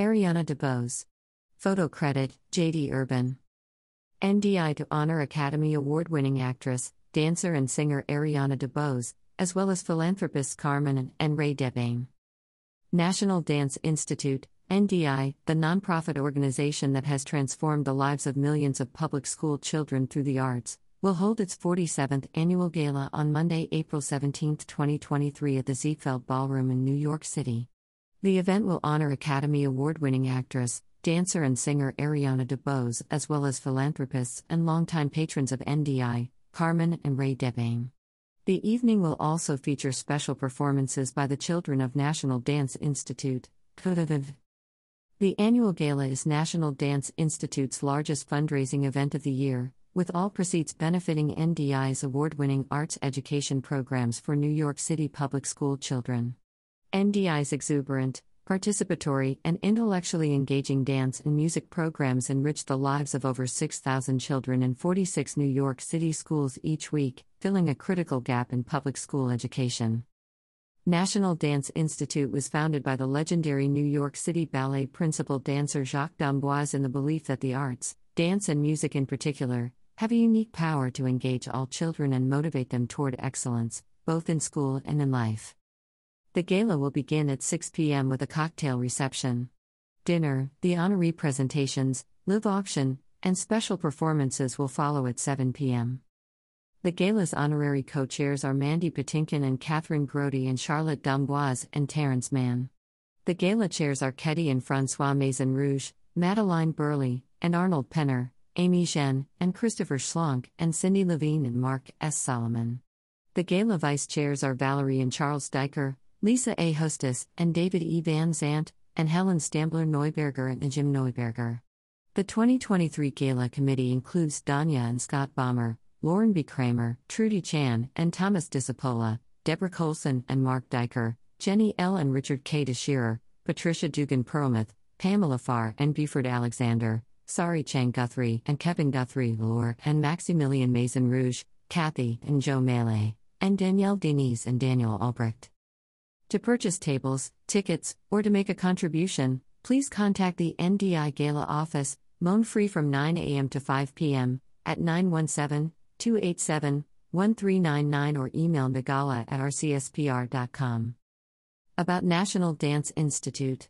Ariana DeBose. Photo credit JD Urban. NDI to honor Academy Award winning actress, dancer, and singer Ariana DeBose, as well as philanthropists Carmen and Ray Debbane. National Dance Institute, NDI, the nonprofit organization that has transformed the lives of millions of public school children through the arts, will hold its 47th annual gala on Monday, April 17, 2023, at the Ziegfeld Ballroom in New York City. The event will honor Academy Award winning actress, dancer, and singer Ariana DeBose, as well as philanthropists and longtime patrons of NDI, Carmen and Ray Debbane. The evening will also feature special performances by the children of National Dance Institute. The annual gala is National Dance Institute's largest fundraising event of the year, with all proceeds benefiting NDI's award winning arts education programs for New York City public school children. NDI's exuberant, participatory, and intellectually engaging dance and music programs enrich the lives of over 6,000 children in 46 New York City schools each week, filling a critical gap in public school education. National Dance Institute was founded by the legendary New York City Ballet principal dancer Jacques d'Amboise in the belief that the arts, dance and music in particular, have a unique power to engage all children and motivate them toward excellence, both in school and in life. The gala will begin at 6 p.m. with a cocktail reception. Dinner, the honoree presentations, live auction, and special performances will follow at 7 p.m. The gala's honorary co chairs are Mandy Patinkin and Kathryn Grody and Charlotte d'Amboise and Terrence Mann. The gala chairs are Ketty and Francois Maison Rouge, Madeline Burley, and Arnold Penner. Amy Zhen, and Christopher Schlank, and Cindy Levine and Mark S. Solomon. The gala vice chairs are Valerie and Charles Diker, Lisa A. Hostess, and David E. Van Zant, and Helen Stambler Neuberger and Jim Neuberger. The 2023 Gala Committee includes Danya and Scott Bomber, Lauren B. Kramer, Trudy Chan, and Thomas Disapola, Deborah Colson and Mark Diker, Jenny L. and Richard K. DeShearer, Patricia Dugan Perlmuth, Pamela Farr, and Buford Alexander, Sari Chang Guthrie and Kevin Guthrie Lure and Maximilian Maison Rouge, Kathy and Joe Melee, and Danielle Denise and Daniel Albrecht. To purchase tables, tickets, or to make a contribution, please contact the NDI Gala office, loan free from 9 a.m. to 5 p.m., at 917 287 1399 or email nagala at rcspr.com. About National Dance Institute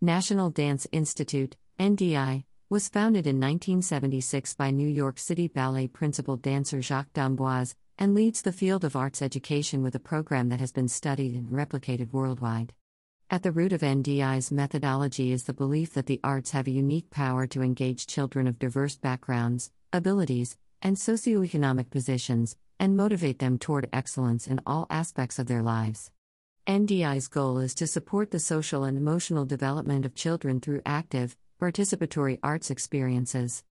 National Dance Institute, NDI, was founded in 1976 by New York City Ballet principal dancer Jacques d'Amboise, and leads the field of arts education with a program that has been studied and replicated worldwide. At the root of NDI's methodology is the belief that the arts have a unique power to engage children of diverse backgrounds, abilities, and socioeconomic positions, and motivate them toward excellence in all aspects of their lives. NDI's goal is to support the social and emotional development of children through active, participatory arts experiences.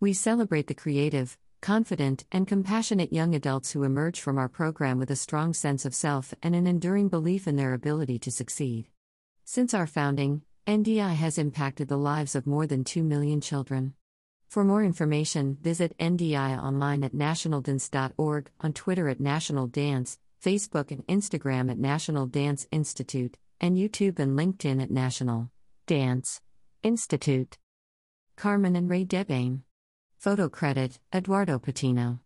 We celebrate the creative, confident, and compassionate young adults who emerge from our program with a strong sense of self and an enduring belief in their ability to succeed. Since our founding, NDI has impacted the lives of more than 2 million children. For more information, visit NDI online at nationaldance.org, on Twitter at National Dance, Facebook and Instagram at National Dance Institute, and YouTube and LinkedIn at National Dance. Institute. Carmen and Ray Debbane. Photo credit Eduardo Patino.